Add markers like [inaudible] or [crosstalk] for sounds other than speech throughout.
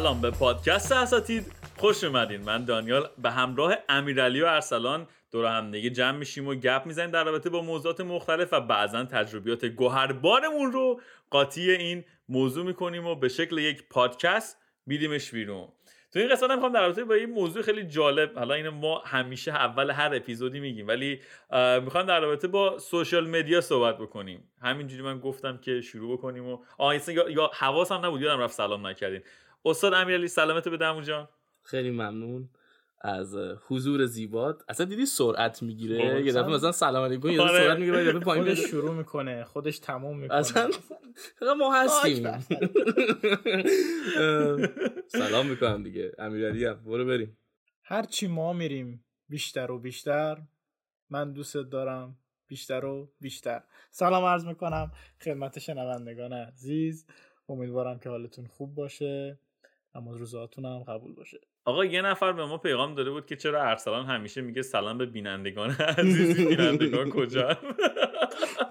سلام به پادکست اساتید. خوش اومدین. من دانیال به همراه امیرعلی و ارسلان دور هم دیگه جمع میشیم و گپ می‌زنیم در رابطه با موضوعات مختلف و بعضا تجربیات گوهربارمون رو قاطی این موضوع می‌کنیم و به شکل یک پادکست بیدیمش بیرون. تو این قسمت می‌خوام در رابطه با این موضوع خیلی جالب حالا اینو ما همیشه اول هر اپیزودی میگیم ولی می‌خوام در رابطه با سوشال مدیا صحبت بکنیم. همینجوری من گفتم که شروع بکنیم و آه یا حواسم نبود یادم رفت سلام نکردین. استاد امیرعلی سلامت به دمو جان. خیلی ممنون از حضور زیبات. اصلا دیدی سرعت می‌گیره؟ یه دفعه مثلا سلام علیکم یه آره. سرعت می‌گیره یه دفعه پایین شروع می‌کنه خودش تموم می‌کنه. اصلا ما هستیم. [laughs] سلام می‌کنم دیگه. امیرعلی هم. برو بریم. هرچی ما میریم بیشتر و بیشتر. من دوست دارم بیشتر و بیشتر. سلام عرض می‌کنم خدمت شنوندگان عزیز. امیدوارم که حالتون خوب باشه. اما روزاتون هم قبول باشه. آقا یه نفر به ما پیغام داده بود که چرا ارسلان همیشه میگه سلام به بینندگان عزیزی [laughs] بینندگان کجا؟ [laughs]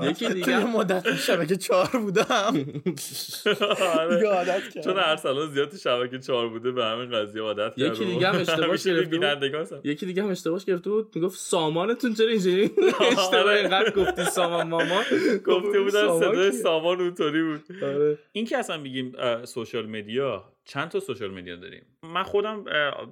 یکی دیگه مدت شبکه چهار بودم. دیگه عادت چون ارسلان زیاد شبکه چهار بوده به همین قضیه عادت کرده یکی دیگه هم اشتباه گرفت یکی دیگه هم اشتباهش گرفته بود. می‌گفت سامانتون چرا اینجوری [laughs] اشتباه اینقدر گفتی سامان مامان؟ گفته بودن صدای سامان اونطوری بود. این که اصلا بگیم social media چند تا social media داریم؟ من خودم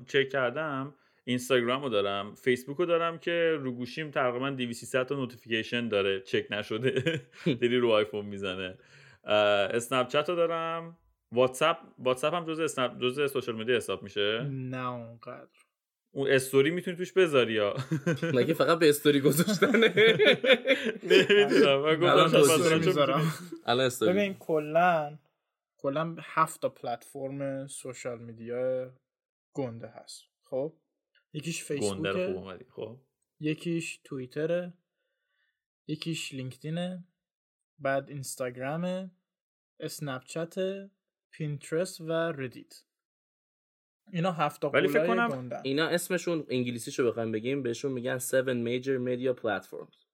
چک کردم اینستاگرام رو دارم فیسبوک رو دارم که رو گوشیم تقریبا 200 تا notification داره چک نشده [laughs] دلی رو آیفون می‌زنه. اسنپ چت رو دارم. واتساپ واتساپ هم جزء اسنپ جزء social media حساب میشه؟ نه اونقدر. اون استوری می‌تونی توش بذاری یا؟ [laughs] مگه فقط به استوری گذاشتنه؟ [laughs] نمی‌دونم. من گفتم ببین کلا کلا هفت تا پلتفرم سوشال میدیا گنده هست. خب؟ یکیش فیسبوکه. خب؟ یکیش توییتره. یکیش لینکدینه. بعد اینستاگرامه. اسنپ چت پینترست و ردیت. اینا هفت تا ولی فکر کنم گندن. اینا اسمشون انگلیسیشو بخوایم بگیم بهشون میگن 7 major media platforms.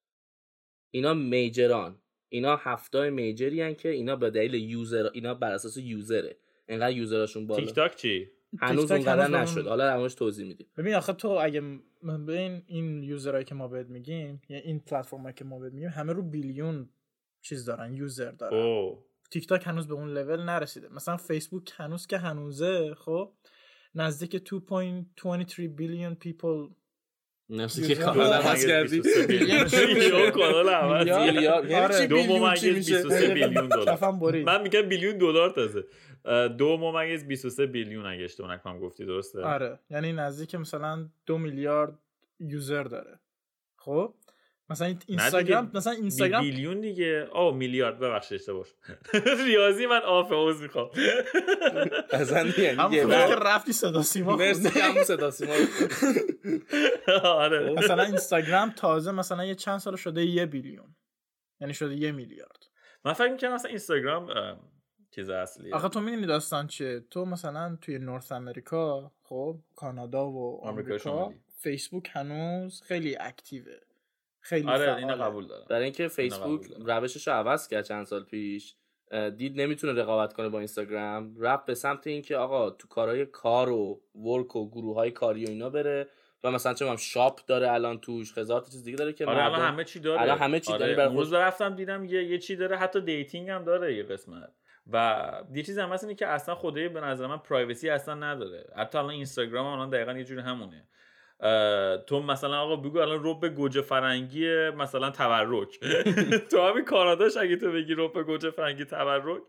اینا major ان اینا هفت major ی هن که اینا به دلیل user اینا بر اساس user ه. انقدر user اشون بالا. تیک تاک چی؟ هنوز اونقدر نشد حالا در موردش توضیح میدیم. ببین آخه تو اگه ببین این user ایی که ما بهت میگیم یا این پلتفرمایی که ما بهت میگیم همه رو billion چیز دارن user دارن. اوه. تیک تاک هنوز به اون لول نرسیده. مثلا فیسبوک هنوز که هنوزه خب نزدیک 2.23 billion people نفسی که کانال عوض کردی یو کانال عوض آره. دو ممیز 23 billion دلار. من میگم billion دلار تازه. دو ممیز 23 billion اگه اشتباه نکنم گفتی درسته؟ آره یعنی نزدیک مثلا دو میلیارد user داره. خب؟ مثلا اینستاگرام مثلا اینستاگرام بیلیون دیگه. آه میلیارد. ببخشید اشتباه [laughs] ریاضی من آف اوز می‌خوام. [laughs] اصلا یعنی یه رفتی صدا سیما مرسی هم صدا سیما. [laughs] آره. مثلا اینستاگرام تازه مثلا یه چند سال شده یه بیلیون. یعنی شده یه میلیارد. من فکر می‌کنم مثلا اینستاگرام چیز اصلیه. آخه تو می‌دونی داستان چیه؟ تو مثلا توی نورث امریکا خب کانادا و آمریکا فیسبوک هنوز خیلی اکتیوه. خیلی آره اینو قبول دارم. برای اینکه فیسبوک روشش رو عوض کرد چند سال پیش دید نمی‌تونه رقابت کنه با اینستاگرام رفت به سمت اینکه آقا تو کارهای کار و work و گروه های کاری و اینا بره و مثلا چه shop داره الان توش هزار تا چیز دیگه داره که آره الان همه چی داره. الان همه چی آره. داره روز رفتم دیدم یه یه چی داره حتی dating هم داره یه قسمت. و یه چیز هم هست اینه که اصلا خدای به نظر من privacy اصلا نداره. حتی الان اینستاگرام الان دقیقا یه جوری همونه. تو مثلا آقا بگو الان رب گوجه فرنگی مثلا تبرک. [laughs] تو همین کاناداش اگه تو بگی رب گوجه فرنگی تبرک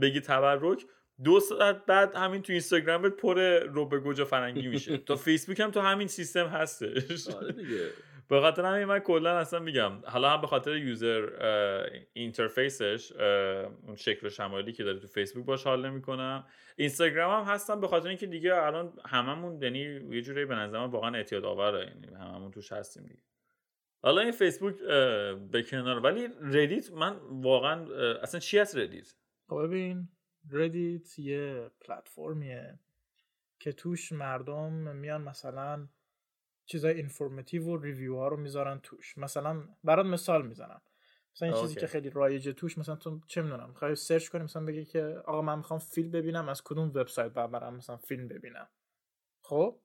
بگی تبرک دو ساعت بعد همین تو اینستاگرامت پر رب گوجه فرنگی میشه. تو فیسبوک هم تو همین سیستم هستش. آره دیگه. به خاطر همین من کلا اصلا میگم حالا هم به خاطر user interface ش اون شکل شمایلی که داره تو فیسبوک باش حال نمی‌کنم. اینستاگرام هم هستم به خاطر اینکه دیگه الان هممون یعنی یه جوری به نظر من واقعا اعتیاد آوره یعنی هممون توش هستیم دیگه. حالا این فیسبوک به کنار ولی Reddit من واقعا اصلا چی هست Reddit؟ خب ببین Reddit یه پلتفرمیه که توش مردم میان مثلا چیزای informative و review ها رو می‌ذارن توش. مثلا برات مثال می‌زنم. مثلا این چیزی. که خیلی رایجه توش مثلا تو چه می‌دونم می‌خوای search کنی مثلا بگی که آقا من می‌خوام فیلم ببینم از کدوم وبسایت برم مثلا فیلم ببینم. خب؟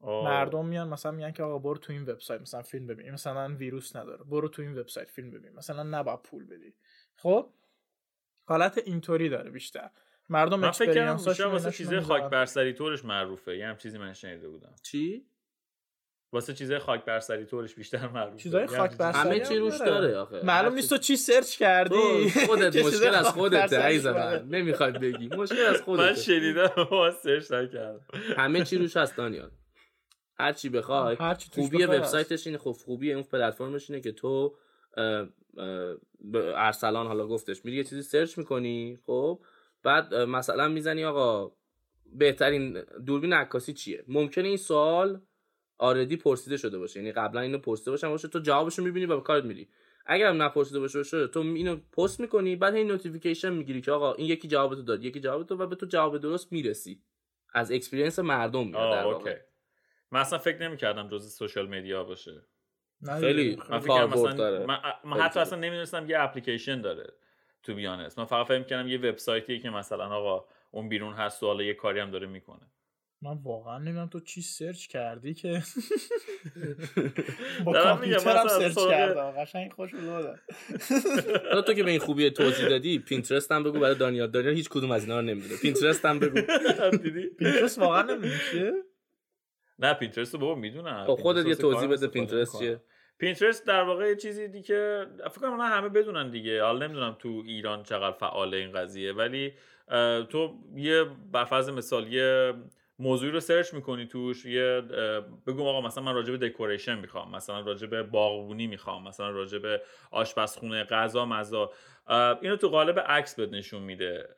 آه. مردم میان مثلا میگن که آقا برو تو این وبسایت مثلا فیلم ببین. این مثلا ویروس نداره. برو تو این وبسایت فیلم ببین. مثلا نباید پول بدی. خب؟ حالت اینطوری داره بیشتر. مردم من فکر هاشون واسه چیزای خاک می‌ذارن. بر سری طورش معروفه. یه هم چیزی من شنیده بودم. چی؟ واسه چیزای خاک بر سری طورش بیشتر معروفه. چیزای یه خاک همچین بر چیزی. همه چی روش داره. آخه. معلوم نیست تو چی سرچ کردی. [laughs] خودت مشکل از خودت عزیز. من نمی‌خواد بگی. مشکل از من خودت شنیدم ما search نکردم. همه چی روش هست دانیال. هر چی بخوای خوبی وبسایتش اینه خب خوبی اون پلتفرمش اینه که تو ارسلان حالا گفتش میری یه چیزی search می‌کنی خب؟ بعد مثلا می‌زنی آقا بهترین دوربین عکاسی چیه؟ ممکنه این سوال already پرسیده شده باشه. یعنی قبلا اینو پرسیده باشن باشه تو جوابشو می‌بینی و به کارت میری. اگر هم نپرسیده باشه باشه تو اینو پست می‌کنی بعد این notification می‌گیری که آقا این یکی جوابتو داد یکی جوابتو و به تو جواب درست می‌رسی. از experience مردم میاد در آه واقع. okay. من اصلا فکر نمی‌کردم جز social media باشه. خیلی دیگه، من فکر مثلا داره. من, من حتی. اصلا نمی‌دونستم یه اپلیکیشن داره تو بیانست من فقط فکر کردم یه وبسایتیه که مثلا آقا اون بیرون هست و حالا یه کاری هم داره می‌کنه. من واقعا نمی‌دونم تو چی search کردی که؟ [laughs] با دارم میگم، کامپیوترم search کردم. قشنگ خوش حالا تو که به این خوبی توضیح دادی Pinterest هم بگو برای دانیال. دانیال هیچ کدوم از اینا رو نمی‌دونه. پینترست هم بگو. [laughs] دیدی؟ Pinterest واقعا نمیشه نه Pinterest رو بابا می‌دونم. خب خودت یه توضیح بده Pinterest چیه. Pinterest در واقع یه چیزی دی که فکر کنم الان همه بدونن دیگه. حالا نمی‌دونم تو ایران چقدر فعال این قضیه ولی تو یه بر فرض مثال یه موضوعی رو search می‌کنی توش یه بگو آقا مثلا من راجع به decoration می‌خوام مثلا راجع به باغبونی می‌خوام مثلا راجع به آشپزخونه غذا مزا اینو تو قالب عکس بهت نشون میده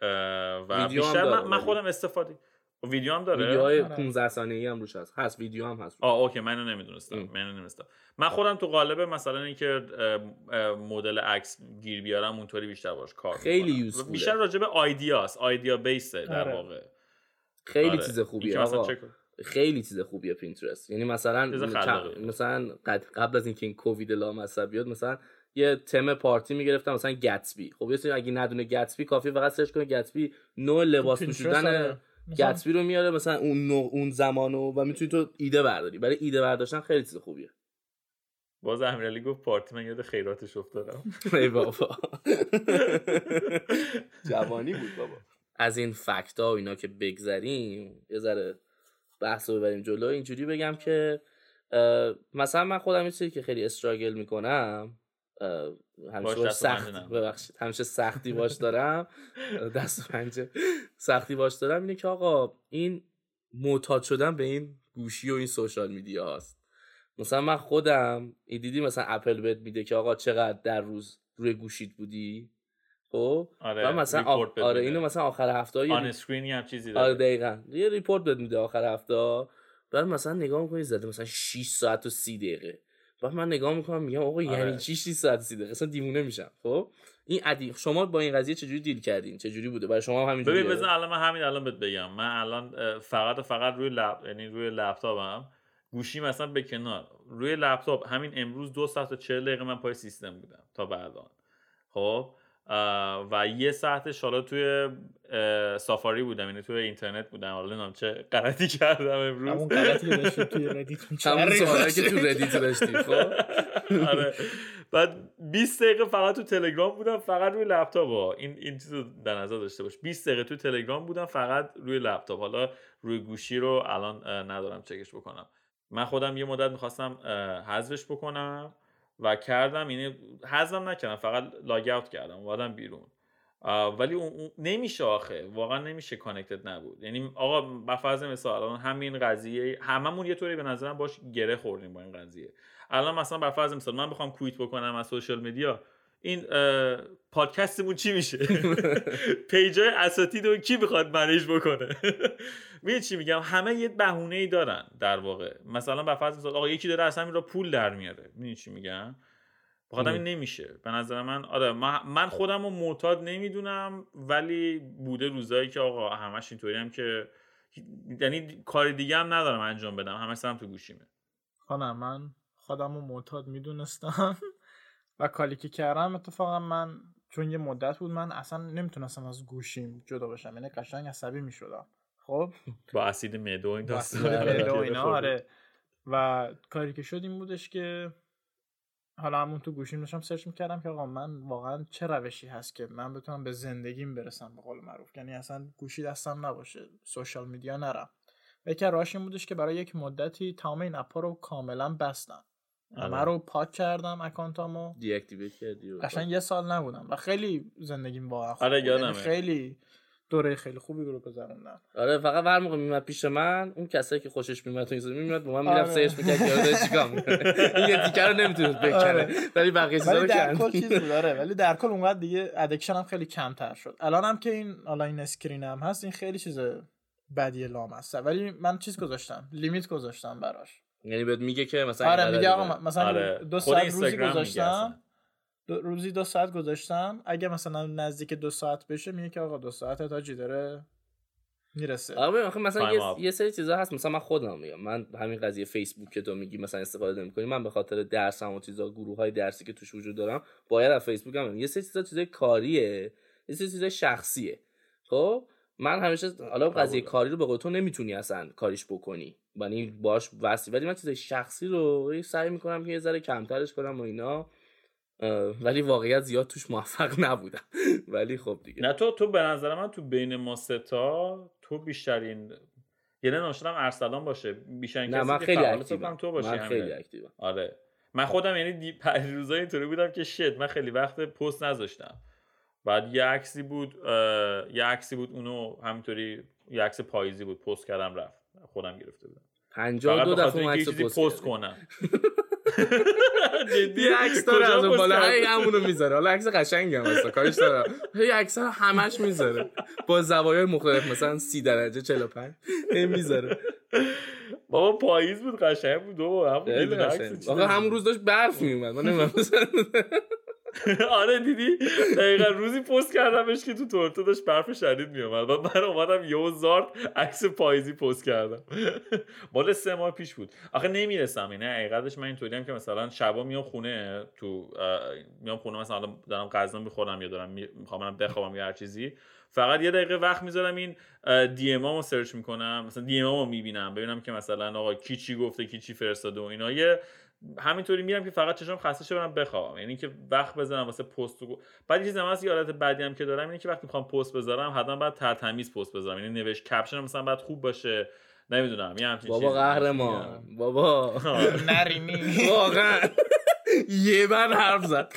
و بیشتر من. خودم استفاده ویدیو هم داره ویدیوهای آره. 15 ثانیه‌ای هم روش هست هست ویدیو هم هست آه okay من اینو نمی‌دونستم ام. من اینو نمی‌دونستم من خودم تو قالب مثلا اینکه مدل عکس گیر بیارم اونطوری بیشتر باش کار خیلی می‌کنم. useful ه. بیشتر راجع به idea ست idea base ه در آره. واقع خیلی آره. چیز خوبیه آقا. خیلی چیز خوبیه Pinterest یعنی مثلا. مثلا قد- قبل از اینکه این کووید لامصب بیاد مثلا یه theme party می‌گرفتم مثلا Gatsby خب یه اگه ندونه Gatsby کافی فقط search کنه Gatsby نوع لباس Pinterest پوشیدن آره. Gatsby رو میاره مثلا اون نوع اون زمانو و می‌تونی تو ایده برداری برای ایده برداشتن خیلی چیز خوبیه باز امیرعلی گفت پارتی من یاد خیراتش افتادم ای بابا [laughs] جوانی بود بابا از این fact ها و اینا که بگذریم یه ذره بحث رو ببریم جلو اینجوری بگم که مثلا من خودم یه چیزی که خیلی استراگل می‌کنم همیشه باش سخت. ببخشید همیشه سختی باش [laughs] دارم. دست و پنجه سختی باش دارم اینه که آقا این معتاد شدن به این گوشی و این سوشال میدیا هاست. مثلا من خودم این دیدی مثلا اپل بهت میده که آقا چقدر در روز روی گوشیت بودی؟ خب؟ آره و مثلا آ... آره. اینو مثلا آخر هفته آن ری- screen ی هم چیزی آره داره. دقیقا. یه report بهت میده آخر هفته. بعد مثلا نگاه می‌کنی زده مثلا 6 ساعت و 30 دقیقه. بعد من نگاه می‌کنم میگم آقا آره. یعنی چی 6 ساعت و 30 دقیقه؟ اصلا دیوونه میشم خب؟ این عدی شما با این قضیه چجوری deal کردین؟ چجوری بوده؟ برای شما هم همینجوریه. ببین بزن الان من همین الان بهت بگم. من الان فقط و فقط روی lap یعنی روی لپتاپم. گوشی مثلا به کنار. روی لپتاپ همین امروز دو ساعت و چهل دقیقه من پای سیستم بودم تا به الان خب؟ و یه ساعتش حالا توی Safari بودم یعنی توی اینترنت بودم. حالا نمی‌دونم چه غلطی کردم امروز. همون غلطی که داشتی توی Reddit همون که تو Reddit داشتی خب؟ آره. بعد 20 دقیقه فقط تو تلگرام بودم فقط روی لپتاپ. ها این این چیز رو در نظر داشته باش. 20 دقیقه تو تلگرام بودم فقط روی لپتاپ. حالا روی گوشی رو الان ندارم چکش بکنم. من خودم یه مدت می‌خواستم حذفش بکنم. و کردم یعنی حذفم نکردم فقط log out کردم اومدم بیرون. ولی اون نمیشه آخه واقعا نمیشه connected نبود. یعنی آقا فرض مثال الان همین قضیه هممون یه طوری به نظرم باش گره خوردیم با این قضیه. الان مثلا بر فرض مثال من بخوام quit بکنم از social media این پادکستمون چی میشه؟ [laughs] [laughs] page ای اساتید رو کی می‌خواد manage بکنه؟ [laughs] می‌دونی چی میگم؟ همه یه بهونه ای دارن در واقع. مثلا بر فرض مثال آقا یکی داره از همین راه پول در میاره. می‌دونی چی میگم؟ بخاطر این نمیشه. به نظر من آره من خودم رو معتاد نمی‌دونم ولی بوده روزایی که آقا همش اینطوری هم که یعنی کار دیگه هم ندارم انجام بدم. همش سرم تو گوشیمه. خانم من خودم رو معتاد می‌دونستم. و کاری که کردم اتفاقا من چون یه مدت بود من اصلا نمی‌تونستم از گوشیم جدا باشم یعنی قشنگ عصبی می‌شدم. خب؟ [laughs] با اسید معده و این داستان. معده و آره. [laughs] اینا آره. و کاری که شد این بودش که حالا همون تو گوشیم داشتم search می‌کردم که آقا من واقعا چه روشی هست که من بتونم به زندگیم برسم به قول معروف. یعنی اصلا گوشی دستم نباشه social media نرم. یکی از راهاش این بودش که برای یک مدتی تمام این app ا رو کاملا بستم. همه آره. رو پاک کردم account امو deactivate کردی قشنگ یه سال نبودم و خیلی زندگیم واقعا آره،. یعنی. خیلی دوره خیلی خوبی رو گذروندم آره فقط هر موقع میمد پیش من اون کسایی که خوشش میمد تو این میمد با من آره. می‌رفت سرچ می‌کرد که داره چیکار می‌کنه. این یه رو نمی‌تونست [laughs] بکنه آره. ولی بقیه چیزا ولی رو در کل چیز بود آره [laughs] ولی در کل اونقدر دیگه ادکشن هم خیلی کمتر شد الان هم که این حالا این اسکرین هم هست این خیلی چیز بدی لام هست ولی من چیز گذاشتم لیمیت گذاشتم براش یعنی بهت میگه که مثلا آره میگه آقا. مثلا آره. دو ساعت روزی گذاشتم. دو روزی دو ساعت گذاشتم. اگه مثلا نزدیک دو ساعت بشه میگه که آقا دو ساعت تاجی داره می‌رسه. آره آخه مثلا یه. یه سری چیزا هست. مثلا من خودم میگم. من همین قضیه فیسبوک که تو میگی مثلا استفاده نمی‌کنی. من به خاطر درسم و چیزا گروه های درسی که توش وجود دارم باید از فیسبوک هم یه سری چیزا چیزای کاریه. یه سری چیزای شخصیه. خب؟ من همیشه حالا قضیه. کاری رو به قول تو نمی‌تونی اصلا کاریش بکنی. یعنی باش وسی ولی من چیزای شخصی رو سعی می‌کنم که یه ذره کمترش کنم و اینا. ولی واقعیت زیاد توش موفق نبودم. [laughs] ولی خب دیگه. نه تو تو به نظر من تو بین ما ستا تو بیشترین یعنی ناشدم ارسلان باشه. بیشترین نه من خیلی کنم تو باشی من خیلی. اکتیوم. آره. من خودم یعنی دی... روزای اینطوری بودم که شت من خیلی وقت پست نذاشتم. بعد یه عکسی بود یه عکسی بود اونو همینطوری یه عکس پاییزی بود پست کردم رفت. خودم گرفته بودم. 52 فقط به خاطر دفعه اون عکس پست. کنم. [laughs] جدی؟ عکس داره از اون بالا؟ هی همونو می‌ذاره. حالا عکس قشنگی هم هست کارش داره هی عکس رو همش می‌ذاره. با زوایای مختلف مثلا 30 درجه 45 هی می‌ذاره. بابا پاییز بود قشنگ بود بابا. همون همون روز داشت برف میومد من نمی‌دونم. [laughs] آره دیدی؟ دقیقا روزی پست کردمش که تو تورنتو داشت برف شدید میومد و من اومدم یه زارت عکس پاییزی پست کردم. [laughs] مال سه ماه پیش بود. آخه نمی‌رسم. اینه حقیقتش من اینطوری هم که مثلا شبا میام خونه تو میام خونه مثلا دارم غذا می‌خورم یا دارم می- می‌خوام بخوابم یا هر چیزی فقط یه دقیقه وقت می‌ذارم این DM رو search می‌کنم مثلا DM رو می‌بینم ببینم که مثلا آقا کی چی گفته کی چی فرستاده و اینا. یه همینطوری میرم که فقط چشم خسته شه برم بخوابم. یعنی که وقت بذارم واسه پست و بعد یه چیز هم هست یه بعدی هم که دارم اینه که وقتی می‌خوام پست بذارم حتما باید ترتمیز پست بذارم. یعنی نوشت caption مثلا باید خوب باشه. نمی‌دونم یه همچین بابا چیزی. قهرمان بابا. [laughs] نرینی واقعا. یه بر حرف زد.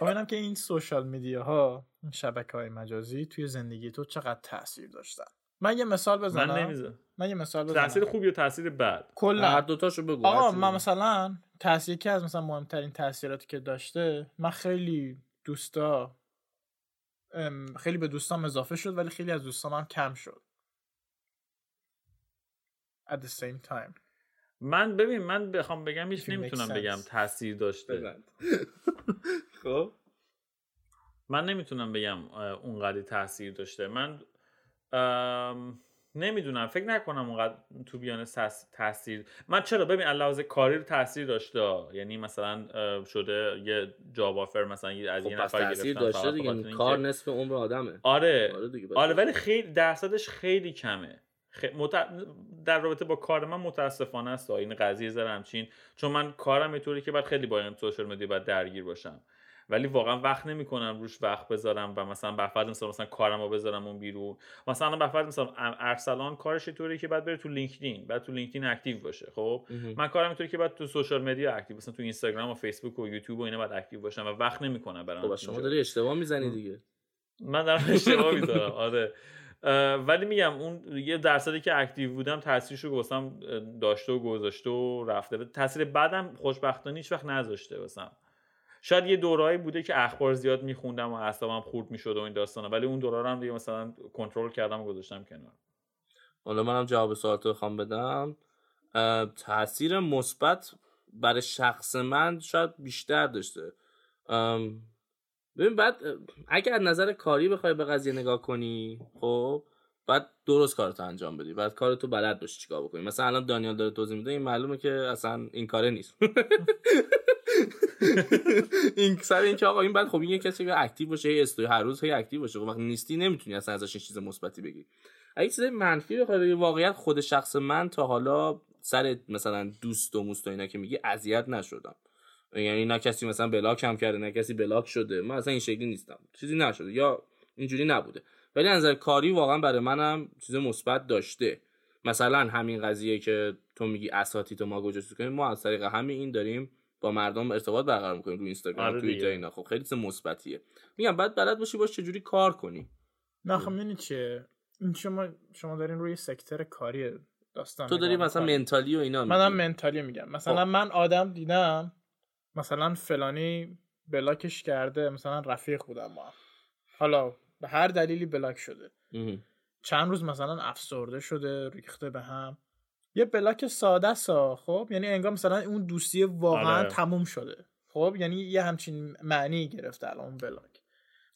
اینم که این سوشال میدیا ها این شبکه های مجازی توی زندگی تو چقدر تاثیر داشتن. من یه مثال من بزنم. من, نمی‌ذارم یه مثال بزنم. تاثیر خوبی و تاثیر بد. هر کلا دوتاشو بگو آقا من. مثلا تاثیر که از مثلا مهمترین تاثیراتی که داشته من خیلی دوستا ام، خیلی به دوستام اضافه شد ولی خیلی از دوستام هم کم شد. At the same time. من ببین من بخوام بگم هیچ نمی‌تونم. بگم تاثیر داشته. [laughs] خب. من نمی‌تونم بگم اونقدر تاثیر داشته. من نمی‌دونم. فکر نکنم اونقدر تو بیان تاثیر. من چرا؟ ببین علاوه کاری رو تاثیر داشته. یعنی مثلا شده یه جاب آفر مثلا از خب یه نفر تاثیر داشته دیگه. کار اینکه- نصف عمر آدمه. آره. آره دیگه آره ولی خیلی درصدش خیلی کمه. خ... مت... در رابطه با کار من متاسفانه است. این قضیه زر همچین. چون من کارم یه طوری که باید خیلی با این social media باید درگیر باشم. ولی واقعا وقت نمی‌کنم روش وقت بذارم و مثلا به فرض مثلا مثلا کارمو بذارم اون بیرون. مثلا به فرض مثلا ارسلان کارش طوری که بعد بره تو لینکدین بعد تو لینکدین active باشه خب. من کارم اینطوری که بعد تو social media active مثلا تو اینستاگرام و فیسبوک و یوتیوب و اینا باید active باشم و وقت نمی‌کنم برام خب شما داری اشتباه می‌زنی دیگه. من دارم اشتباه می‌ذارم [laughs] آره. ولی میگم اون یه درصدی که اکتیو بودم تاثیرش رو واسم داشته و گذاشته و رفته. تاثیر بعدم خوشبختانه هیچ وقت نذاشته واسم. شاید یه دورایی بوده که اخبار زیاد میخوندم و اعصابم خورد می‌شد و این داستانا ولی اون دورا رو هم دیگه مثلا کنترل کردم و گذاشتم کنار. حالا منم جواب سوالتو بخوام بدم. تاثیر مثبت برای شخص من شاید بیشتر داشته. ببین بعد اگه از نظر کاری بخوای به قضیه نگاه کنی خب بعد درست کارتو انجام بدی. بعد کارتو بلد باشی چیکار بکنی. مثلا الان دانیال داره توضیح میده این معلومه که اصلا این کاره نیست. [laughs] این سر اینکه آقا این بعد خب این کسی که active باشه هی استوری هر روز هی active باشه. خب وقتی نیستی نمی‌تونی اصلا ازش چیز مثبتی بگی اگه چیز منفی بخوای واقعیت خود شخص من تا حالا سر مثلا دوست و موست و اینا که میگی اذیت نشدم. یعنی نه کسی مثلا بلاک هم کرده نه کسی بلاک شده. من اصلا این شکلی نیستم. چیزی نشده. یا اینجوری نبوده. ولی نظر کاری واقعا برای منم چیز مثبت داشته. مثلا همین قضیه که تو میگی اساتید ما گوجه کنیم ما از طریق همین این داریم با مردم ارتباط برقرار می‌کنیم رو اینستاگرام آره توییتر اینا خب خیلی چیز مثبتیه میگم بعد بلد باشی باش چجوری کار کنی نه خب می‌دونی چیه این شما شما دارین روی سکتر کاری داستان تو داری مثلا. منتالی و اینا منم. منتالی میگم مثلا خب. من آدم دیدم مثلا فلانی بلاکش کرده مثلا رفیق بودم ما. حالا به هر دلیلی بلاک شده اه. چند روز مثلا افسرده شده ریخته به هم یه بلاک ساده سا خب؟ یعنی انگار مثلا اون دوستی واقعا آره. تموم شده. خب؟ یعنی یه همچین معنی گرفته الان اون بلاک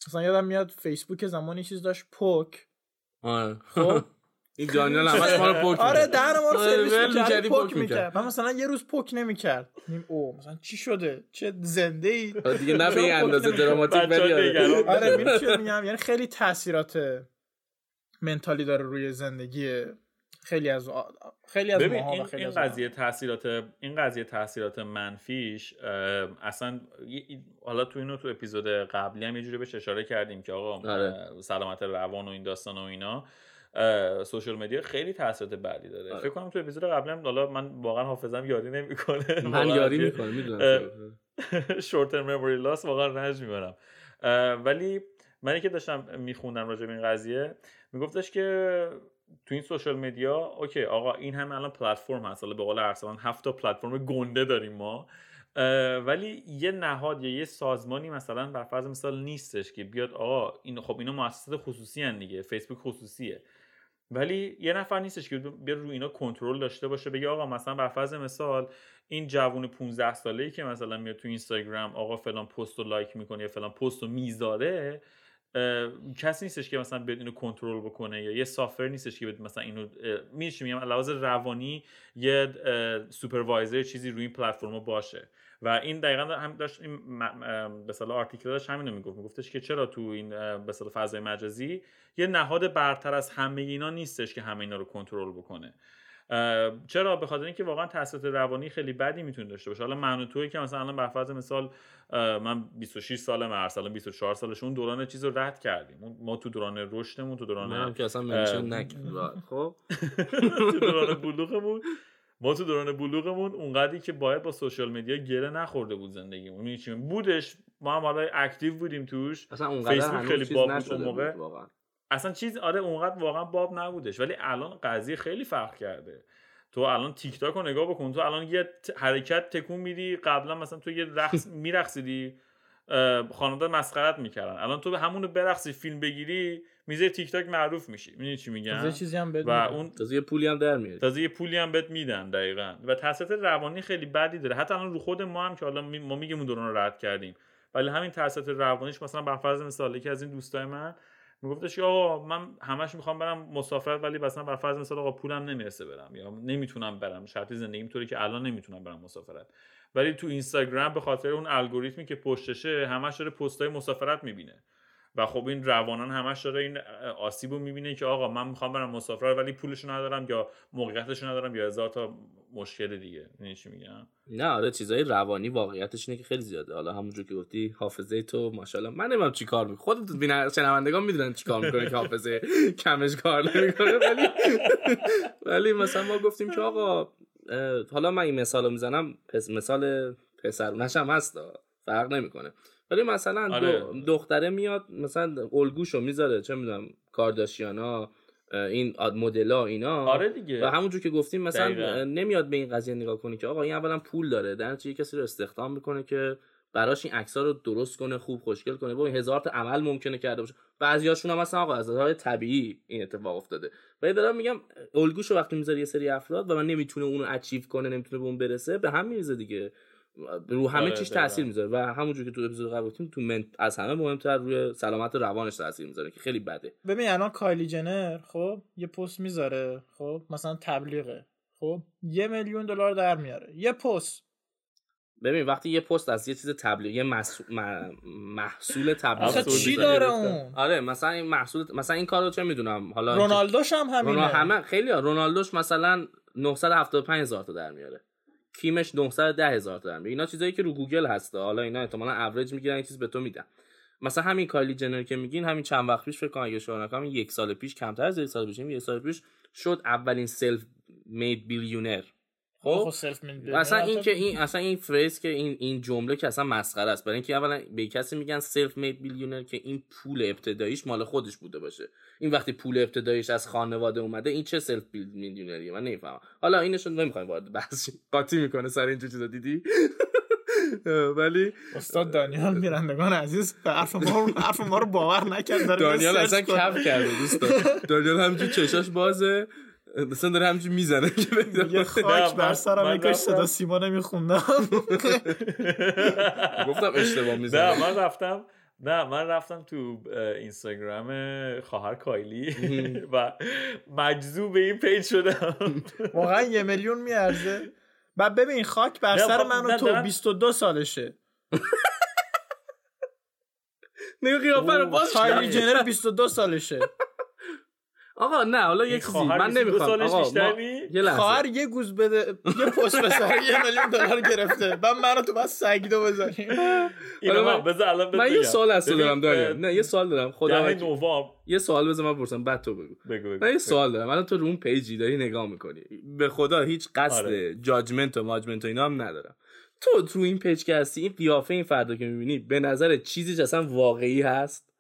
مثلا یادم میاد فیسبوک زمانی چیز داشت پوک. آره. خب؟ [laughs] این دانیال همش ما رو پوک آره. دهن ما رو آره، سرویس می‌کرد، پوک می‌کرد. من مثلا یه روز پوک نمی‌کرد. او مثلا چی شده؟ چه زنده ای دیگه نه به اندازه؟ دراماتیک ولی آره. آره میگم؟ [laughs] یعنی خیلی تاثیرات منتالی داره روی زندگی خیلی از آ- خیلی از ببین این, خیلی این از. قضیه تاثیرات این قضیه تاثیرات منفیش اصلا حالا تو اینو تو اپیزود قبلی هم یه جوری بهش اشاره کردیم که آقا آره. سلامت روان و این داستان و اینا social media خیلی تاثیرات بدی داره آره. فکر کنم تو اپیزود قبلی هم حالا من واقعا حافظم یاری نمی‌کنه من یاری می‌کنم می‌دونم short term memory loss واقعا رنج می‌برم ولی منی که داشتم میخوندم راجع به این قضیه میگفتش که تو این social media okay آقا این همه الان پلتفرم هست. حالا به قول ارسلان هفت تا پلتفرم گنده داریم ما. ولی یه نهاد یا یه سازمانی مثلا بر فرض مثال نیستش که بیاد آقا این خب اینا مؤسسات خصوصی هن دیگه فیسبوک خصوصیه. ولی یه نفر نیستش که بیا رو اینا کنترل داشته باشه بگه آقا مثلا بر فرض مثال این جوون 15 ساله ای که مثلا میاد تو اینستاگرام آقا فلان پست رو لایک می‌کنه یا فلان پست رو می‌ذاره کسی نیستش که مثلا بیاد اینو کنترل بکنه یا یه software نیستش که بیاد مثلا اینو میشه میگم؟ لحاظ روانی یه supervisor چیزی روی این پلتفرم باشه. و این دقیقا هم داشت این به اصطلاح article داشت همینو می‌گفت. میگفتش که چرا تو این به اصطلاح فضای مجازی یه نهاد برتر از همه اینا نیستش که همه اینا رو کنترل بکنه. چرا؟ به خاطر اینکه واقعا تاثیرات روانی خیلی بدی می‌تونه داشته باشه. حالا من و توی که مثلا الان بر فرض مثال من 26 سالم ارسلان 24 سالش اون دوران چیز رو رد کردیم. ما تو دوران رشدمون تو دوران منم که اصلا mention نکرد خب؟ [laughs] تو دوران بلوغمون. ما تو دوران بلوغمون اونقدری که باید با social media گره نخورده بود زندگیمون. میگم؟ بودش. ما هم حالا active بودیم توش. اصلا اونقدر فیسبوک خیلی باب بود اون موقع. بود اصلا چیز آره اونقدر واقعا باب نبودش. ولی الان قضیه خیلی فرق کرده. تو الان تیک تاک رو نگاه بکن. تو الان یه حرکت تکون میدی. قبلا مثلا تو یه رقص [laughs] میرقصیدی. خانواده مسخرت می‌کردن. الان تو به همونو برقصی فیلم بگیری میزه تیک تاک معروف میشی. می‌دونی چی میگم؟ تازه چیزی هم بهت و. اون تازه یه پولی هم در میاری. تازه یه پولی هم بهت میدن دقیقا. و تاثیرات روانی خیلی بدی داره. حتی الان رو خود ما هم که حالا ما میگیم اون دوران رو رد کردیم. ولی همین تاثیرات روانیش مثلا بر فرض مثال یکی از این دوستای من میگفتش که آقا من همش می‌خوام برم مسافرت ولی مثلا بر فرض مثال آقا پولم نمی‌رسه برم یا نمی‌تونم برم. شرط زندگیم طوری که الان نمی‌تونم برم مسافرت. ولی تو اینستاگرام به خاطر اون الگوریتمی که پشتشه همش داره پستای مسافرت می‌بینه. و خب این روانان همش داره این آسیب رو می‌بینه که آقا من می‌خوام برم مسافرت ولی پولشو ندارم یا موقعیتش ندارم یا هزار تا مشکل دیگه. می‌دونی چی میگم؟ نه آره چیزای روانی واقعیتش اینه که خیلی زیاده. حالا همونجور که گفتی حافظه تو ماشاءالله. من نمی‌دونم چی کار می‌کنه خودت بین شنوندگان می‌دونن چی کار می‌کنه که حافظه [laughs] کمش کار نمی‌کنه ولی [laughs] ولی مثلا ما گفتیم که آقا حالا من این مثال رو می‌زنم مثال پسرونش هم هست فرق نمی‌کنه. ولی مثلا آره. دو- دختره میاد مثلا الگوشو می‌ذاره چه می‌دونم کارداشیانا این آد- مدلا اینا. آره دیگه. و همونجور که گفتیم مثلا دقیقاً. نمیاد به این قضیه نگاه کنی که آقا این اولا پول داره در نتیجه کسی رو استخدام می‌کنه که براش این عکس رو درست کنه خوب خوشگل کنه. با هزار تا عمل ممکنه کرده باشه. بعضیاشون هم مثلا آقا از راه طبیعی این اتفاق افتاده. ولی دارم میگم الگوشو وقتی می‌ذاری یه سری افراد و من نمی‌تونه اونو اچیو کنه نمی‌تونه به اون برسه به هم میریزه دیگه. رو همه آره، چیش دقیقاً. تاثیر می‌ذاره و همونجور که تو اپیزود قبل گفتیم تو من... از همه مهمتر روی سلامت روانش تاثیر می‌ذاره که خیلی بده. ببین الان کایلی جنر خب یه پست می‌ذاره خب مثلا تبلیغه. خب یه میلیون دلار در میاره. یه پست. ببین وقتی یه پست از یه چیز تبلیغ یه محصول, محصول تبلیغ آخه افسردگی چی داره. اون؟ آره مثلا این محصول مثلا این کارو چه می‌دونم؟ حالا رونالدوش هم همینه. همه خیلی ها. رونالدوش مثلا 975 هزار تا در میاره. کیمش 910 هزار تا اینا چیزایی که رو گوگل هسته. حالا اینا احتمالاً اوریج می‌گیرن چیز به تو میدن. مثلا همین کایلی جنر که میگین همین چند وقت پیش فکر کنم اگه نکنم یک سال پیش کمتر از یک سال پیش یک سال پیش شد اولین self made billionaire خب اصلا این که این اصلا این phrase که این این جمله که اصلا مسخره است. برای اینکه اولا به کسی میگن self made billionaire که این پول ابتداییش مال خودش بوده باشه. این وقتی پول ابتداییش از خانواده اومده این چه self millionaire یه من نمی‌فهمم. حالا اینشون نمی‌خوایم وارد بحث. قاطی می‌کنه سر این چیزا دیدی؟ [laughs] ولی استاد دانیال شنوندگان عزیز حرف ما حرف ما رو باور نکرد دانیال اصلا. کف کرده دوستان دانیال همینجور چشاش بازه. مثلا داره همینجور می‌زنه. [laughs] که یه. خاک بر سرم کاش صدا. سیما نمیخوندم [laughs] گفتم اشتباه نه می‌زنه من رفتم نه من رفتم تو اینستاگرام خواهر کایلی و مجذوب این پیج شدم. [laughs] واقعا یه میلیون میارزه. بعد ببین خاک بر سر خب، من و تو دارم- 22 سالشه. نگاه قیافه رو باز کایلی کرد. جنر 22 سالشه. آقا نه حالا یه چیزی من 22 نمی‌خوام. سالش آقا ما- نی؟ یه لحظه. خواهر یه گوز بده یه پست به سر یه میلیون دلار گرفته. بعد منو تو بس اینو حالا من من- بذار الان من یه. سوال از تو ببین، دارم داریم نه یه سوال دارم. خدا یه سوال بذار من بپرسم بعد تو بگو. من یه. سوال دارم. الان تو رو اون پیجی داری نگاه می‌کنی. به خدا هیچ قصد آره. جاجمنت و ماجمنت و اینا هم ندارم. تو تو این page که هستی این قیافه این فردا که می‌بینی به نظر چیزیش اصلا واقعی هست؟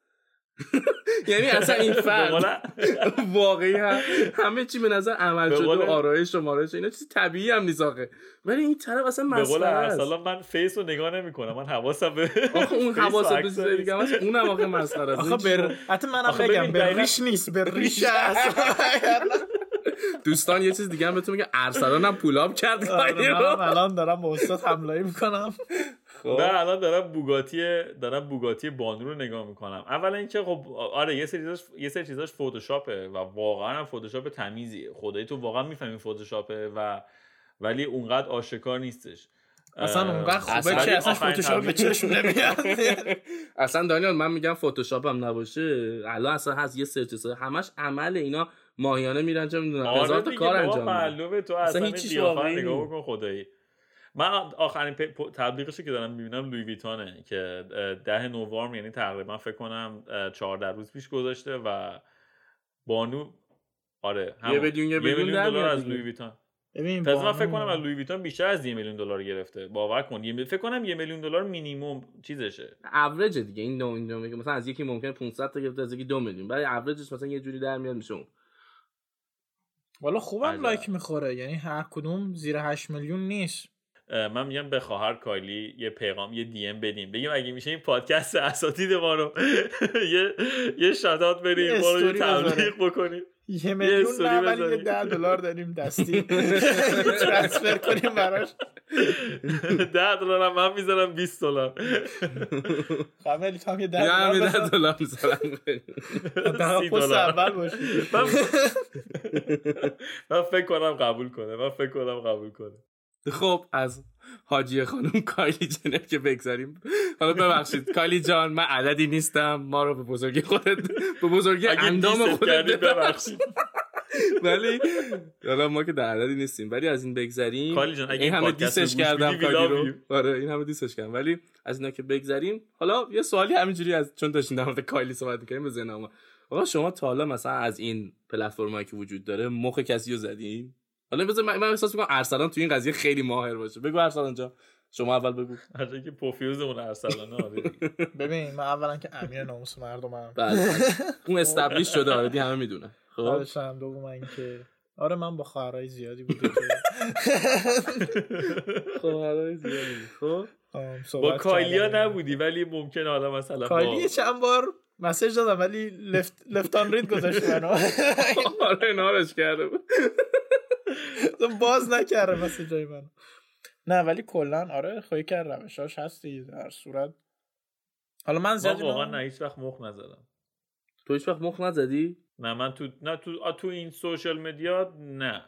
[laughs] یعنی اصلا این [laughs] فرد [laughs] واقعی هست همه چی به نظر عمل شده و آرایش و مارایش اینا چیز طبیعی هم نیست آخه. ولی این طرف اصلا مسخره است. ارسلان من face رو نگاه نمی کنم من حواسم به آخه اون حواست به چیزای دیگه هم هست اونم آخه مسخره است. آخه بر حتی منم آخه بگم به ریش نیست به ریش است دوستان یه چیز دیگه هم بهتون میگه ارسلان هم پولاب کرد. آره، رو. الان دارم به استاد حمله می‌کنم. خب. نه الان دارم بوگاتی دارم بوگاتی بانو رو نگاه می‌کنم. اولا اینکه خب آره یه سری چیزاش یه سری چیزاش فتوشاپه و واقعا هم فتوشاپ تمیزیه. خدایی تو واقعا می‌فهمی فتوشاپه و ولی اونقدر آشکار نیستش. اصلا اونقدر خوبه که اصلا آخرین فوتوشاپ به چشم نمیاد. [laughs] اصلا دانیال من میگم فتوشاپ هم نباشه. الان اصلا هست یه سرچ سر همش عمل اینا ماهیانه میرن چه می‌دونم هزار آره تا دیگه کار انجام میدن. معلومه تو اصلا اصلا واقعی نگاه. بکن خدایی. من آخرین تبلیغشو که دارم می‌بینم لوی ویتانه که ده نوامبر یعنی تقریبا فکر کنم 14 روز پیش گذاشته و بانو آره. میلیون- یه میلیون میلیون در دلار میاد از. لوی ویتان ببین تازه من فکر کنم از لوی ویتان بیشتر از یه میلیون دلار گرفته باور کن یه می- فکر کنم یه میلیون دلار مینیمم چیزشه اوریج دیگه این دو این دو میگه مثلا از یکی ممکنه 500 تا گرفته از یکی دو میلیون ولی اوریجش مثلا یه جوری در میاد میشه اون والا خوبم. لایک می‌خوره یعنی هر کدوم زیر 8 میلیون نیست من میگم به خواهر کایلی یه پیغام یه DM بدیم بگیم اگه میشه این پادکست اساتید ما رو [laughs] یه یه shout-out بریم ما رو. تبلیغ بکنیم یه میلیون نه ولی یه. ده دلار داریم دستی [laughs] transfer کنیم براش [laughs] ده دلار هم من می‌ذارم 20 دلار قبل تو هم یه ده یه دلار ده. دلار سی پست دلار. اول باشی من من فکر کنم قبول کنه من فکر کنم قبول کنه خب از حاجی خانم کایلی جنر که بگذاریم. حالا ببخشید کایلی جان من عددی نیستم. ما رو به بزرگی خودت به بزرگی اندام خودت ببخشید. ولی حالا ما که در عددی نیستیم ولی از این بگذریم. این همه دیسش کردم love رو. آره این همه دیسش کردم. ولی از اینا که بگذریم حالا یه سوالی همینجوری از چون داشتیم در مورد کایلی صحبت می‌کردیم به ذهنم. آقا شما تا حالا مثلا از این پلتفرمایی که وجود داره مخ کسی رو زدین؟ حالا بذار من من احساس می‌کنم ارسلان تو این قضیه خیلی ماهر باشه. بگو ارسلان جان. شما اول بگو. هر که پوفیوز اون ارسلانه آره. [laughs] ببین من اولا که امیر ناموس مردمم. بله. [laughs] اون استبلیش شده آردی همه می‌دونن خب؟ بعدش هم دوم اینکه آره من با خواهرای زیادی [laughs] خب حالا زیادی. خب؟ با کایلیا. نبودی ولی ممکن حالا مثلا کایلی با چند بار مسیج دادم ولی لفت لفتان رید گذاشت منو. آره نارش کرده بود. باز نکرده مسیجای منو. نه ولی کلا آره خواهی کرد روشاش هستی در صورت. حالا من من زیاد واقعا نه هیچ وقت مخ نزدم. تو هیچ وقت مخ نزدی؟ نه من تو نه تو تو این سوشال مدیا نه.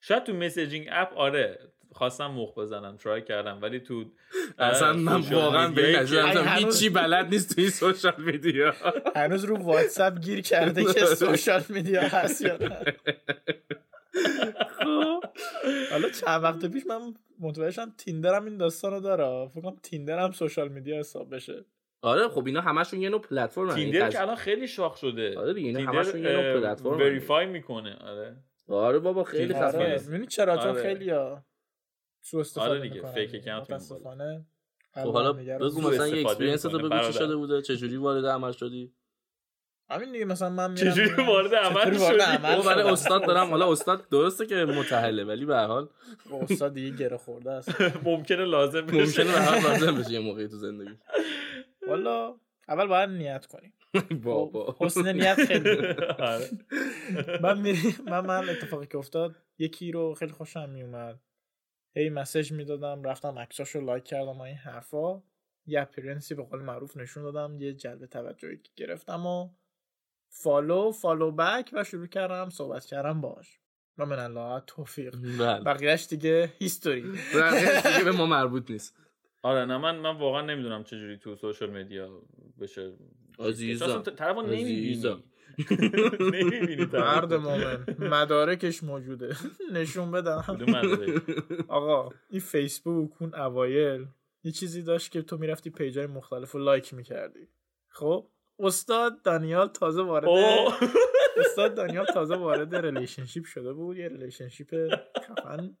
شاید تو messaging app آره خواستم مخ بزنم try کردم ولی تو اصلا من واقعا به این هیچی بلد نیست توی social media. هنوز رو واتساپ گیر کرده که [laughs] social media هست یا نه. [laughs] خب. حالا چند وقت پیش من متوجه شدم تیندرم این داستانو داره. فکر کنم تیندر هم social media حساب بشه. آره خب اینا همشون یه نوع پلتفرم تیندر که الان خیلی شاخ شده. آره دیگه اینا همشون یه نوع پلتفرم verify می‌کنه. آره. آره بابا خیلی خفنه. می‌بینی چرا؟ چون خیلی ها سو استفاده آره دیگه fake account متاسفانه. خب حالا بگو مثلا یه experience تو بگو چی شده بوده چه جوری وارد عمل شدی؟ همین دیگه مثلا من میرم چجوری وارد عمل شدی؟ برای استاد دارم. حالا استاد درسته که متأهله ولی به هر حال استاد دیگه گره خورده است. [laughs] ممکنه لازم بشه. ممکنه به هر لازم بشه یه موقعی تو زندگی. والا اول باید نیت کنیم. [laughs] بابا. حسن نیت خیلی [laughs] من میریم من من اتفاقی که افتاد یکی رو خیلی خوشم میومد. هی message می‌دادم رفتم عکساشو like کردم این حرفا. یه appearance ی به قول معروف نشون دادم یه جلب توجهی که گرفتم و follow follow back و شروع کردم صحبت کردم باش و من الله توفیق بقیهش دیگه history بقیهش دیگه به ما [laughs] مربوط نیست. آره نه من من واقعا نمی‌دونم چجوری تو social media بشه. عزیزم. طرفو نمی‌بینی. [laughs] مرد مومن. مدارکش موجوده. [laughs] نشون بدم. آقا این فیسبوک اون اوایل یه چیزی داشت که تو می‌رفتی page ای مختلف رو like می‌کردی. خب؟ استاد دانیال تازه وارد استاد دانیال تازه وارد relationship شده بود یه relationship خفن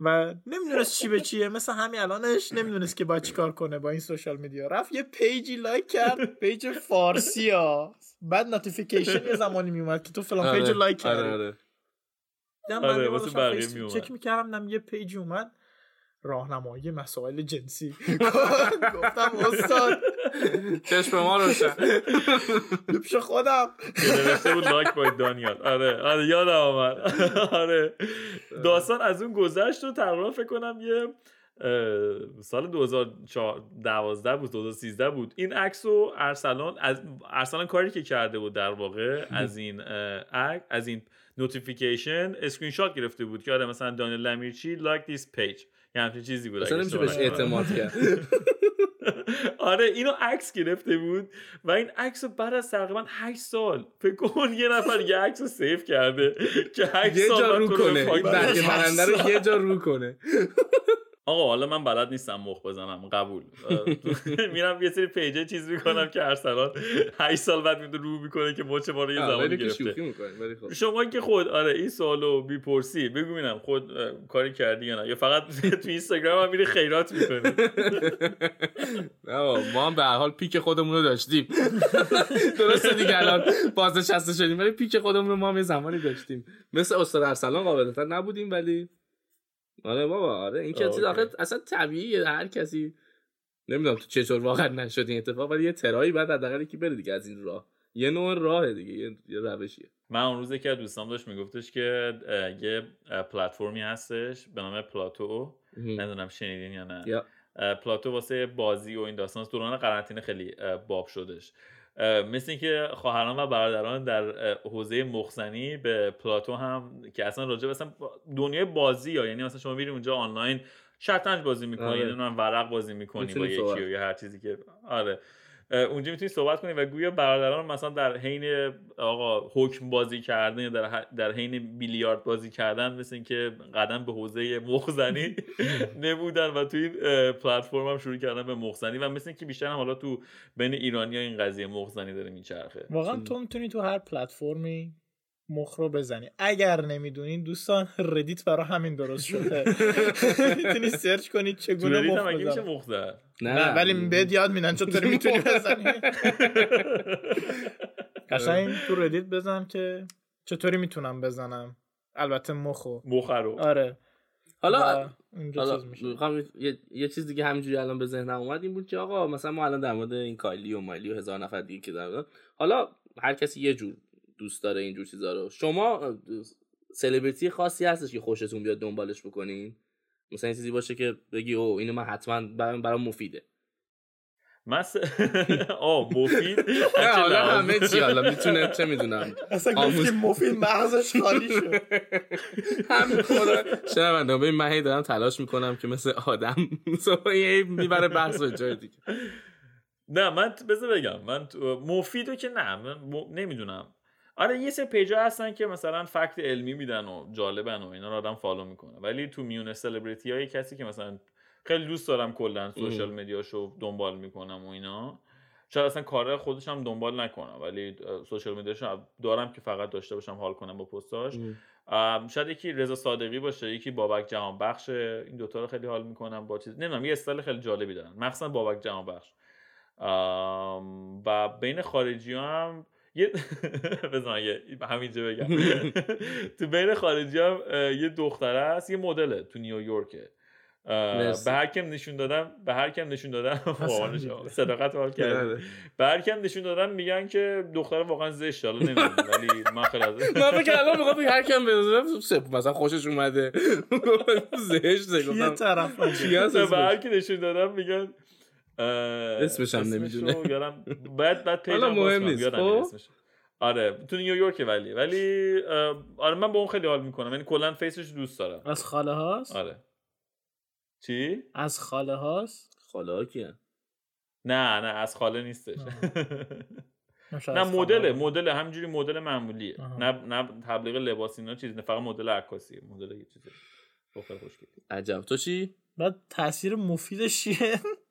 و نمی‌دونست چی به چیه مثل همین الانش نمی‌دونست که باید چیکار کنه با این social media رفت یه page ی like کرد page فارسی ها. بعد notification یه زمانی میومد که تو فلان page آره، like کردی. آره آره. میومد چک می‌کردم یه page اومد. راهنمایی مسائل جنسی. [laughs] گفتم استاد. چشم ما روشن. پیش خودم. نوشته بود liked by دانیال. آره آره یادم آمد. [laughs] آره. داستان از اون گذشت و تقریبا فکر کنم یه سال 2012 بود 2013 بود. این عکس رو ارسلان از ارسلان کاری که کرده بود در واقع از این از این notification screenshot گرفته بود که آره مثلا دانیل لمیرچی liked this page. یه همچین چیزی بود اصلا نمیشه بهش اعتماد کرد. [laughs] آره اینو عکس گرفته بود و این عکس رو بعد از تقریبا 8 سال فکر کن یه نفر یه عکس رو save کرده که 8 یه سال رو کنه. برگه رو یه جا رو کنه. [laughs] آقا حالا من بلد نیستم مخ بزنم. قبول. [laughs] میرم یه سری پیجه چیز می‌کنم که ارسلان 8 سال بعد میاد رو می‌کنه که مچ ما رو یه زمانی گرفته. شما که خود آره این سوالو بیپرسی بگو ببینم خود کاری کردی یا نه؟ یا فقط [laughs] تو اینستاگرام هم میری خیرات می‌کنی؟ [laughs] نه ما هم به حال پیک خودمون رو داشتیم. درسته دیگه الان بازنشسته شدیم ولی پیک خودمون رو ما هم یه زمانی داشتیم. مثل استاد ارسلان قابلتا نبودیم ولی آره بابا آره. این که آخه اصلا طبیعیه. هر کسی نمی‌دونم تو چطور واقعا نشد این اتفاق ولی یه ترایی بعد حداقل کی بره دیگه از این راه. یه نوع راهه دیگه یه, یه روشیه. من اون روز که دوستان داشت میگفتش که یه پلتفرمی هستش به نام پلاتو. نمی‌دونم شنیدین یا نه. پلاتو واسه بازی و این داستان دوران قرنطینه خیلی باب شدش. مثل اینکه خواهران و برادران در حوزه مخزنی به پلاتو هم که اصلا راجع مثلا دنیای بازی ها یعنی مثلا شما میری اونجا آنلاین شطرنج بازی می‌کنی آره. نمی‌دونم ورق بازی می‌کنی با یکی یا هر چیزی که آره اونجا می‌تونی صحبت کنی و گویا برادران مثلا در حین آقا حکم بازی کردن یا در در حین بیلیارد بازی کردن مثل اینکه قدم به حوزه مخزنی [laughs] نبودن و توی این پلتفرم هم شروع کردن به مخ‌زنی و مثل اینکه بیشتر هم حالا تو بین ایرانی ها این قضیه مخ‌زنی داره میچرخه. واقعا تو می‌تونی تو هر پلتفرمی مخ رو بزنی. اگر نمی‌دونین دوستان ردیت برای همین درست شده. [laughs] می‌تونی search کنید چگونه مخ بزنی نه. ولی بهت یاد میدن چطوری [laughs] می‌تونی بزنی. [laughs] قشنگ تو ردیت بزن که چطوری می‌تونم بزنم. البته مخو. مخ رو. آره. حالا حالا یه،, یه چیز دیگه همینجوری الان به ذهنم اومد این بود که آقا مثلا ما الان در مورد این کایلی و مایلی و هزار نفر دیگه که در حالا هر کسی یه جور دوست داره اینجور چیزا رو. شما سلبریتی خاصی هستش که خوشتون بیاد دنبالش بکنین؟ مثلا این چیزی باشه که بگی او اینو من حتما برام برام مفیده. من س... [laughs] آه مفید؟ [laughs] نه حالا همه چی حالا می‌تونه چه می‌دونم. اصلا گفتیم مفید مغزش خالی شد. [laughs] همین خدا شنونده ببین من هی دارم تلاش می‌کنم که مثل آدم می‌بره بحث رو جای دیگه. نه من بذار بگم. من مفیدو که نه من. نمی‌دونم. آره یه سری پیجا هستن که مثلا فکت علمی میدن و جالبن و اینا رو آدم فالو می‌کنه. ولی تو میون سلبریتی های کسی که مثلا خیلی دوست دارم کلا سوشال مدیاشو دنبال می‌کنم و اینا شاید اصلا کار خودش هم دنبال نکنم. ولی سوشال مدیاشو دارم که فقط داشته باشم حال کنم با پستاش. شاید یکی رضا صادقی باشه یکی بابک جهان بخش این دوتا رو خیلی حال می‌کنم با چیز. نمی‌دونم یه استایل خیلی جالبی دارن. مخصوصا بابک جهان بخش و بین خارجی هم یه [laughs] بذار یه همینجا بگم. [laughs] تو بین خارجی هم یه دختره هست یه مدله تو نیویورکه. به هر کم نشون دادم به هر کم نشون دادم. [laughs] صداقت حال کرد به هر کم نشون دادم میگن که دختر واقعا زشته حالا نمی‌دونم ولی من خیلی از من فکر الان می‌خوام هر کم بزنم سپ مثلا خوشش اومده. زشته یه گفتم طرف چی هست به هر؟ کی نشون دادم میگن اسمش هم نمی‌دونه. یادم بعد بعد پیجم مهم نیست، یادم خب؟ اسمش. آره تو نیویورک ولی. ولی آره من با اون خیلی حال می‌کنم. یعنی کلا فیسش دوست دارم. از خاله هاست؟ آره. چی؟ از خاله هاست؟ خاله کیه نه نه از خاله نیستش. [laughs] نه ها. مدل همجوری مدل معمولیه. نه نه تبلیغ لباس اینا چیزی نه فقط مدل عکاسیه مدل یه دختر خوشگلی عجب. تو چی؟ بعد تاثیر مفیدش چیه؟ [laughs]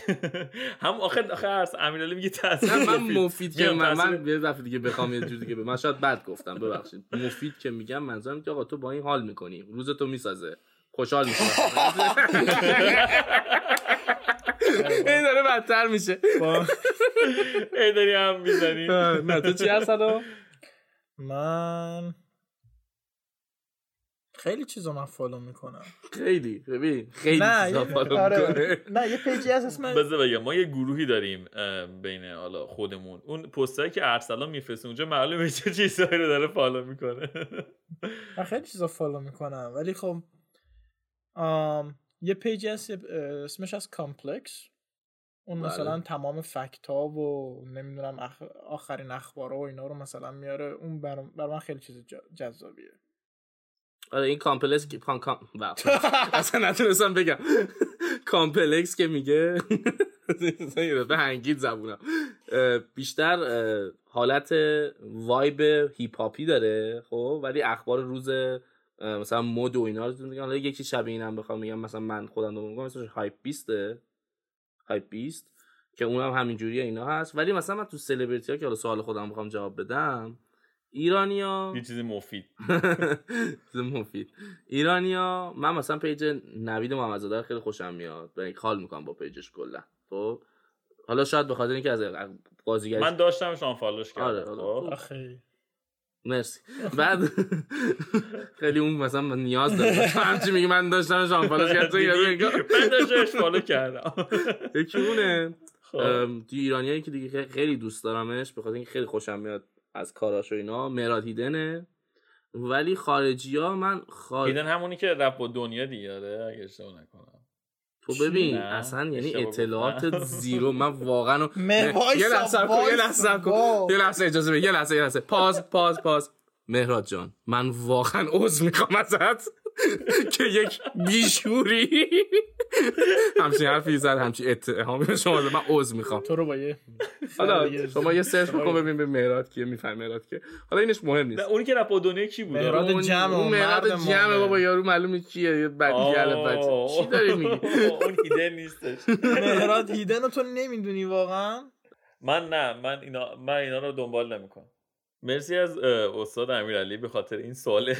[laughs] هم آخه آخه عرض امیرعلی میگه تاثیر من مفید. مفید که من من یه دفعه دیگه بخوام یه جور دیگه به من شاید بد گفتم ببخشید. مفید که میگم منظورم که آقا تو با این حال می‌کنی. روز تو می‌سازه. خوشحال میشی. [laughs] این داره بدتر میشه. با- ای داری هم می‌زنی. نه تو چی هست من خیلی چیزا من follow می‌کنم. خیلی. ببین خیلی نه چیزا یه- follow آره. می‌کنه. نه یه page ی هست اسم بذار بگم ما یه گروهی داریم بین حالا خودمون. اون پستایی که ارسلان میفرسته اونجا معلومه چه چیزایی رو داره follow می‌کنه. من خیلی چیزا follow می‌کنم. ولی خب آم، یه page ی هست اسمش از کامپلکس. اون بله. مثلا تمام fact ها و نمی‌دونم اخ... آخرین اخبار و اینا رو مثلا میاره. اون بر, بر من خیلی چیز جذابیه. آره این کامپلکس کام کام. [laughs] اصلا نتونستم بگم. کامپلکس که میگه. [laughs] به هنگید زبونم. بیشتر حالت vibe hip hop ی داره خب؟ ولی اخبار روز مثلا مد و اینا رو میگن. حالا یکی شبیه اینم بخوام میگم مثلا من خودم رو میگم مثلا هایپ 20 هایپ 20 که اونم همینجوریه اینا هست. ولی مثلا من تو سلبریتی ها که حالا سوال خودم بخوام جواب بدم ایرانیا. یه چیزی مفید. [laughs] چیز مفید. ایرانیا. من مثلا page نوید محمدزاده خیلی خوشم میاد. و حال می‌کنم با page ش کلا. خب؟ حالا شاید به خاطر اینکه از بازیگری من داشتم شما فالوش آره، کردم آره. خب؟ آخه. مرسی. بعد [laughs] خیلی اون مثلا من نیاز داره همچی میگی من داشتم شامپانش کرد تو یارو انگار- من داشتمش فالو کردم. یکی اونه. خب. ام، تو ایرانیایی که دیگه خیلی- دوست دارمش. به خاطر اینکه خیلی خوشم میاد. از کاراش و اینا مراد هیدنه. ولی خارجی ها من خارج هیدن همونی که رپ و دنیا دیگه آره اگه اشتباه نکنم. تو ببین اصلا یعنی اطلاعات. زیرو من واقعا یه لحظه یه لحظه. یه لحظه اجازه بده یه لحظه یه لحظه. پاز پاز پاز. مهراد جان من واقعا عذر می‌خوام ازت [laughs] که یک بیشوری همچین حرفی زد همچین اتهامی به شما زد. من عذر می‌خوام. تو رو با یه حالا شما یه سرچ بکن ببین به مهراد کیه میفهم مهراد کیه. حالا اینش مهم نیست. اونی که رپ دنیا کی بود مهراد جمع اون مهراد جمع. بابا یارو معلومه کیه یه بعد گله بچه چی داری میگی؟ [laughs] اون هیدن نیستش. مهراد هیدن رو تو نمی‌دونی واقعا؟ من نه من اینا من اینا رو دنبال نمی‌کنم. مرسی از استاد امیرعلی به خاطر این سوال.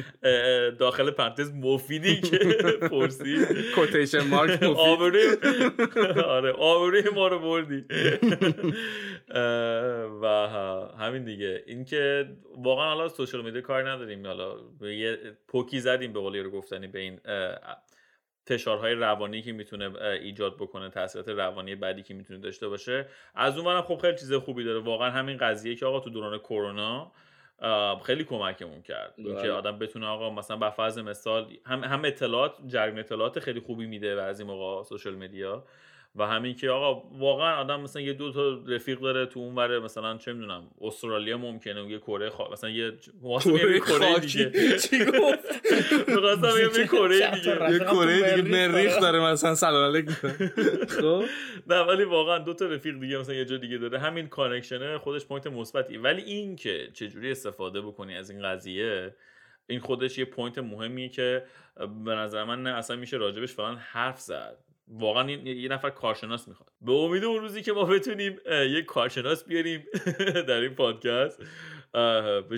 [laughs] داخل پرانتز مفیدی که [laughs] پرسید. کوتیشن مارک [laughs] مفید. آبروی آره آبروی ما رو بردی. و همین دیگه. اینکه واقعا حالا سوشال میدیا کار نداریم. حالا یه پوکی زدیم به قولی رو گفتنی به این فشارهای روانی که می‌تونه ایجاد بکنه تاثیرات روانی بعدی که می‌تونه داشته باشه. از اون خب خیلی چیز خوبی داره. واقعا همین قضیه که آقا تو دوران کرونا خیلی کمکمون کرد. اینکه بله. آدم بتونه آقا مثلا به فرض مثال هم, هم اطلاعات جریان اطلاعات خیلی خوبی میده و از این موقع سوشال مدیا و همین که آقا واقعا آدم مثلا یه دو تا رفیق داره تو اون وره مثلا چه می‌دونم استرالیا ممکنه یه کره خا... مثلا یه کره کره دیگه. [laughs] چی گفت؟ میگم یه کره دیگه. یه کره دیگه مریخ؟ داره مثلا سلام علیکم [laughs] خب؟ نه ولی واقعا دو تا رفیق دیگه مثلا یه جا دیگه داره. همین connection ه خودش point مثبتی ولی این که چجوری استفاده بکنی از این قضیه این خودش یه point مهمیه که به نظر من نه اصلا میشه راجبش فلان حرف زد. واقعا یه نفر کارشناس می‌خواد. به امید اون روزی که ما بتونیم یه کارشناس بیاریم [laughs] در این پادکست.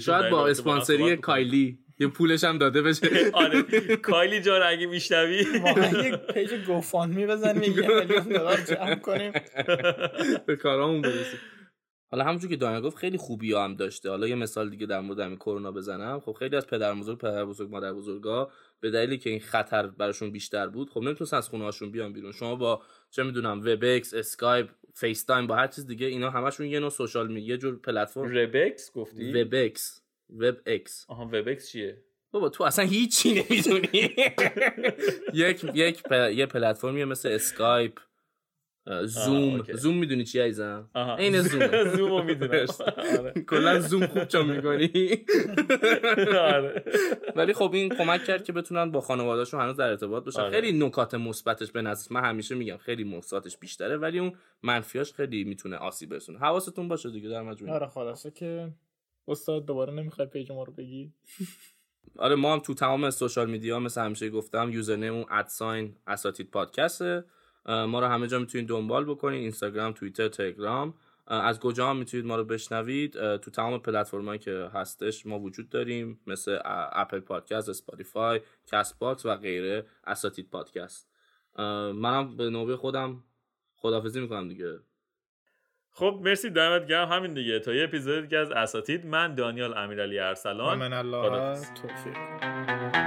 شاید با اسپانسری کایلی. یه پولش هم داده بشه. [laughs] آره. کایلی جان اگه میشنوی. واقعا یه page GoFundMe ی بزنیم یه [laughs] میلیون دلار جمع کنیم. به کارامون برسیم. حالا همونجور که دانیال گفت خیلی خوبی هم داشته. حالا یه مثال دیگه در مورد همین کرونا بزنم. خب خیلی از پدر بزرگ پدر بزرگ مادر بزرگا به دلیلی که این خطر براشون بیشتر بود خب نمی‌تونستن از خونه هاشون بیان بیرون. شما با چه می‌دونم Webex Skype FaceTime با هر چیز دیگه اینا همشون یه نوع social media یه جور پلتفرم. ربکس گفتی؟ Webex Webex آها Webex چیه؟ بابا تو اصلا هیچی نمی‌دونی. [laughs] یک یک یه پلتفرمیه مثل Skype Zoom. Zoom می‌دونی چی عزیزم؟ این Zoom. [laughs] Zoom می‌دونم. کلا زوم خوب چون می‌کنی. [laughs] آره. ولی خب این کمک کرد که بتونن با خانوادهشون هنوز در ارتباط باشن. آره. خیلی نکات مثبتش به نظر من همیشه میگم خیلی مثبتش بیشتره ولی اون منفیاش خیلی می‌تونه آسیب برسونه. حواستون باشه دیگه در مجموع آره خلاصه که استاد دوباره نمی‌خواد page ما رو بگی؟ آره ما هم تو تمام social media مثل همیشه گفتم username at sign اساتید پادکسته. ما رو همه جا می‌تونید دنبال بکنید اینستاگرام توییتر تلگرام. از کجا هم می‌تونید ما رو بشنوید؟ تو تمام پلتفرمایی که هستش ما وجود داریم مثل Apple Podcast Spotify Castbox و غیره اساتید پادکست. منم به نوبه خودم خدافظی می‌کنم دیگه. خب مرسی دمت گرم. همین دیگه. تا یه اپیزود دیگه از اساتید. من دانیال امیرعلی ارسلان. من الله توفیق.